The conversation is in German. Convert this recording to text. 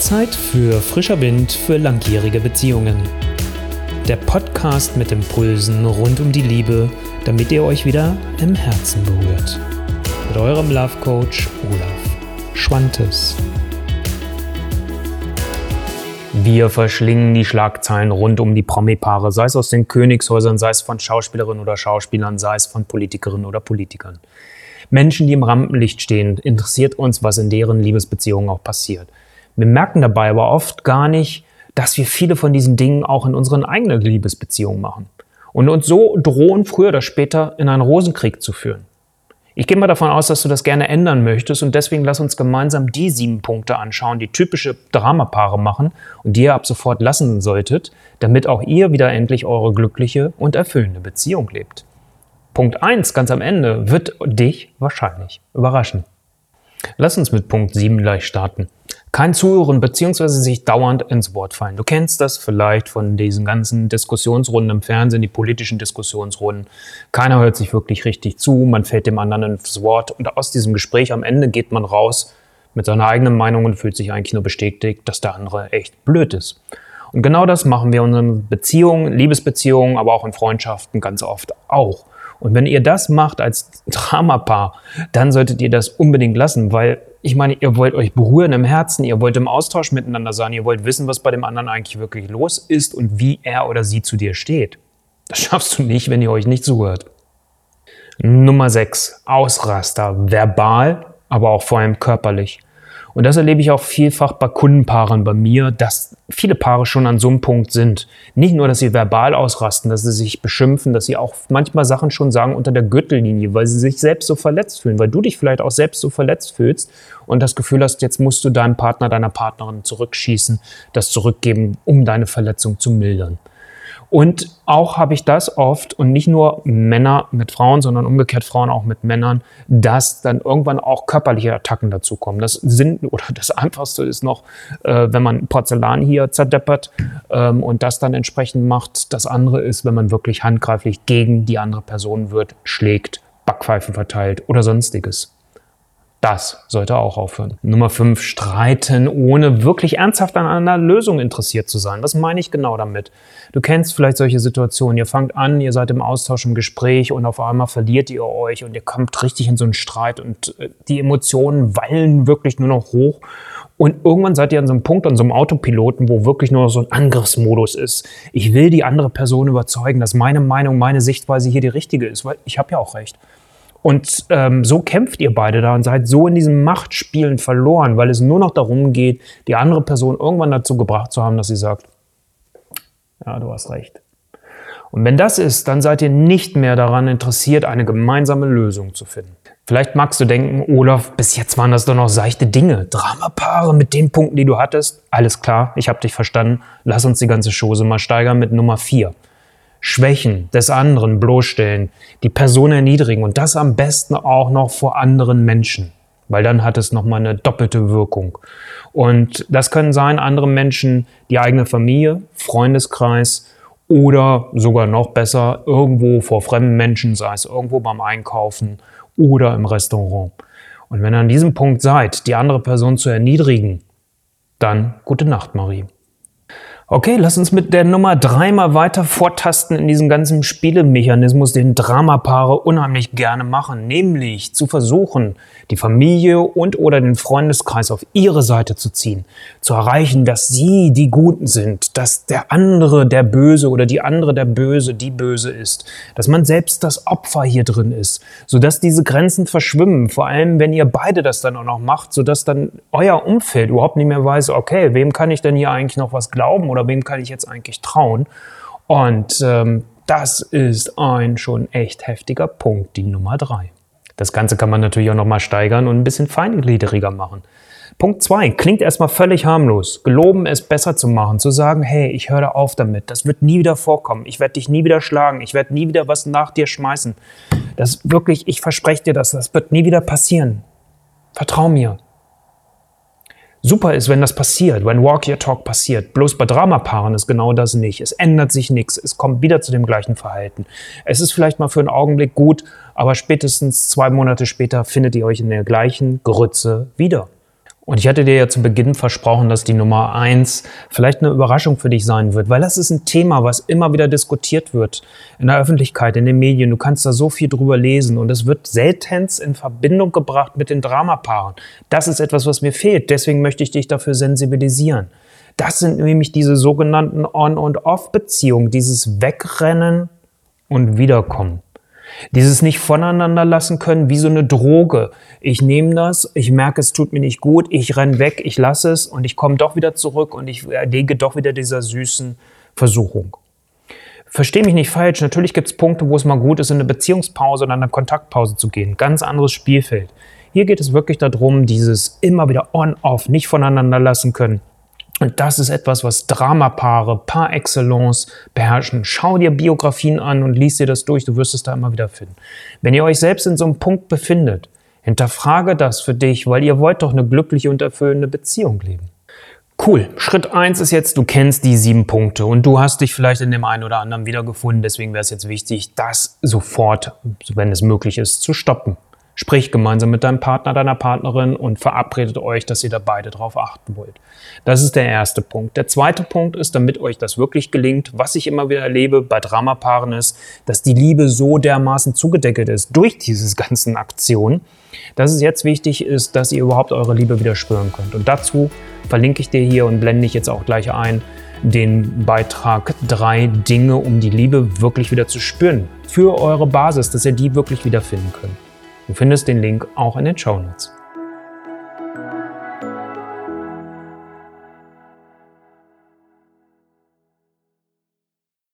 Zeit für frischer Wind für langjährige Beziehungen. Der Podcast mit Impulsen rund um die Liebe, damit ihr euch wieder im Herzen berührt. Mit eurem Love Coach Olaf Schwantes. Wir verschlingen die Schlagzeilen rund um die Promi-Paare, sei es aus den Königshäusern, sei es von Schauspielerinnen oder Schauspielern, sei es von Politikerinnen oder Politikern. Menschen, die im Rampenlicht stehen, interessiert uns, was in deren Liebesbeziehungen auch passiert. Wir merken dabei aber oft gar nicht, dass wir viele von diesen Dingen auch in unseren eigenen Liebesbeziehungen machen und uns so drohen, früher oder später in einen Rosenkrieg zu führen. Ich gehe mal davon aus, dass du das gerne ändern möchtest und deswegen lass uns gemeinsam die sieben Punkte anschauen, die typische Dramapaare machen und die ihr ab sofort lassen solltet, damit auch ihr wieder endlich eure glückliche und erfüllende Beziehung lebt. Punkt 1 ganz am Ende wird dich wahrscheinlich überraschen. Lass uns mit Punkt 7 gleich starten. Kein Zuhören bzw. sich dauernd ins Wort fallen. Du kennst das vielleicht von diesen ganzen Diskussionsrunden im Fernsehen, die politischen Diskussionsrunden. Keiner hört sich wirklich richtig zu, man fällt dem anderen ins Wort und aus diesem Gespräch am Ende geht man raus mit seiner eigenen Meinung und fühlt sich eigentlich nur bestätigt, dass der andere echt blöd ist. Und genau das machen wir in unseren Beziehungen, Liebesbeziehungen, aber auch in Freundschaften ganz oft auch. Und wenn ihr das macht als Dramapaar, dann solltet ihr das unbedingt lassen, weil ich meine, ihr wollt euch berühren im Herzen, ihr wollt im Austausch miteinander sein, ihr wollt wissen, was bei dem anderen eigentlich wirklich los ist und wie er oder sie zu dir steht. Das schaffst du nicht, wenn ihr euch nicht zuhört. Nummer 6. Ausraster. Verbal, aber auch vor allem körperlich. Und das erlebe ich auch vielfach bei Kundenpaaren bei mir, dass viele Paare schon an so einem Punkt sind. Nicht nur, dass sie verbal ausrasten, dass sie sich beschimpfen, dass sie auch manchmal Sachen schon sagen unter der Gürtellinie, weil sie sich selbst so verletzt fühlen, weil du dich vielleicht auch selbst so verletzt fühlst und das Gefühl hast, jetzt musst du deinem Partner, deiner Partnerin zurückschießen, das zurückgeben, um deine Verletzung zu mildern. Und auch habe ich das oft und nicht nur Männer mit Frauen, sondern umgekehrt Frauen auch mit Männern, dass dann irgendwann auch körperliche Attacken dazukommen. Das sind, oder das einfachste ist noch, äh, wenn man Porzellan hier zerdeppert ähm, und das dann entsprechend macht. Das andere ist, wenn man wirklich handgreiflich gegen die andere Person wird, schlägt, Backpfeifen verteilt oder sonstiges. Das sollte auch aufhören. Nummer 5, streiten, ohne wirklich ernsthaft an einer Lösung interessiert zu sein. Was meine ich genau damit? Du kennst vielleicht solche Situationen. Ihr fangt an, ihr seid im Austausch, im Gespräch und auf einmal verliert ihr euch und ihr kommt richtig in so einen Streit und äh, die Emotionen wallen wirklich nur noch hoch. Und irgendwann seid ihr an so einem Punkt, an so einem Autopiloten, wo wirklich nur so ein Angriffsmodus ist. Ich will die andere Person überzeugen, dass meine Meinung, meine Sichtweise hier die richtige ist, weil ich habe ja auch recht. Und ähm, so kämpft ihr beide da und seid so in diesem Machtspielen verloren, weil es nur noch darum geht, die andere Person irgendwann dazu gebracht zu haben, dass sie sagt, ja, du hast recht. Und wenn das ist, dann seid ihr nicht mehr daran interessiert, eine gemeinsame Lösung zu finden. Vielleicht magst du denken, Olaf, bis jetzt waren das doch noch seichte Dinge, Dramapaare mit den Punkten, die du hattest. Alles klar, ich habe dich verstanden. Lass uns die ganze Chose mal steigern mit Nummer 4. Schwächen des anderen bloßstellen, die Person erniedrigen und das am besten auch noch vor anderen Menschen, weil dann hat es nochmal eine doppelte Wirkung. Und das können sein andere Menschen, die eigene Familie, Freundeskreis oder sogar noch besser irgendwo vor fremden Menschen, sei es irgendwo beim Einkaufen oder im Restaurant. Und wenn ihr an diesem Punkt seid, die andere Person zu erniedrigen, dann gute Nacht, Marie. Okay, lass uns mit der Nummer drei mal weiter vortasten in diesem ganzen Spielemechanismus, den Dramapaare unheimlich gerne machen, nämlich zu versuchen, die Familie und oder den Freundeskreis auf ihre Seite zu ziehen, zu erreichen, dass sie die Guten sind, dass der andere der Böse oder die andere der Böse, die Böse ist, dass man selbst das Opfer hier drin ist, sodass diese Grenzen verschwimmen, vor allem wenn ihr beide das dann auch noch macht, sodass dann euer Umfeld überhaupt nicht mehr weiß, okay, wem kann ich denn hier eigentlich noch was glauben oder wem kann ich jetzt eigentlich trauen? Und ähm, das ist ein schon echt heftiger Punkt, die Nummer drei. Das Ganze kann man natürlich auch nochmal steigern und ein bisschen feingliedriger machen. Punkt 2. Klingt erstmal völlig harmlos. Geloben es besser zu machen, zu sagen, hey, ich höre auf damit. Das wird nie wieder vorkommen. Ich werde dich nie wieder schlagen. Ich werde nie wieder was nach dir schmeißen. Das wirklich, ich verspreche dir das, das wird nie wieder passieren. Vertrau mir. Super ist, wenn das passiert, wenn Walk Your Talk passiert. Bloß bei Dramapaaren ist genau das nicht. Es ändert sich nichts. Es kommt wieder zu dem gleichen Verhalten. Es ist vielleicht mal für einen Augenblick gut, aber spätestens zwei Monate später findet ihr euch in der gleichen Grütze wieder. Und ich hatte dir ja zu Beginn versprochen, dass die Nummer eins vielleicht eine Überraschung für dich sein wird, weil das ist ein Thema, was immer wieder diskutiert wird in der Öffentlichkeit, in den Medien. Du kannst da so viel drüber lesen und es wird seltenst in Verbindung gebracht mit den Dramapaaren. Das ist etwas, was mir fehlt. Deswegen möchte ich dich dafür sensibilisieren. Das sind nämlich diese sogenannten On- und Off-Beziehungen, dieses Wegrennen und Wiederkommen. Dieses nicht voneinander lassen können, wie so eine Droge. Ich nehme das, ich merke, es tut mir nicht gut, ich renne weg, ich lasse es und ich komme doch wieder zurück und ich erlege doch wieder dieser süßen Versuchung. Verstehe mich nicht falsch, natürlich gibt es Punkte, wo es mal gut ist, in eine Beziehungspause oder eine Kontaktpause zu gehen. Ganz anderes Spielfeld. Hier geht es wirklich darum, dieses immer wieder on-off, nicht voneinander lassen können. Und das ist etwas, was Dramapaare par excellence beherrschen. Schau dir Biografien an und lies dir das durch, du wirst es da immer wieder finden. Wenn ihr euch selbst in so einem Punkt befindet, hinterfrage das für dich, weil ihr wollt doch eine glückliche und erfüllende Beziehung leben. Cool. Schritt eins ist jetzt, du kennst die sieben Punkte und du hast dich vielleicht in dem einen oder anderen wiedergefunden. Deswegen wäre es jetzt wichtig, das sofort, wenn es möglich ist, zu stoppen. Sprich gemeinsam mit deinem Partner, deiner Partnerin und verabredet euch, dass ihr da beide drauf achten wollt. Das ist der erste Punkt. Der zweite Punkt ist, damit euch das wirklich gelingt, was ich immer wieder erlebe bei Dramapaaren ist, dass die Liebe so dermaßen zugedeckelt ist durch diese ganzen Aktionen, dass es jetzt wichtig ist, dass ihr überhaupt eure Liebe wieder spüren könnt. Und dazu verlinke ich dir hier und blende ich jetzt auch gleich ein den Beitrag drei Dinge, um die Liebe wirklich wieder zu spüren. Für eure Basis, dass ihr die wirklich wiederfinden könnt. Du findest den Link auch in den Show Notes.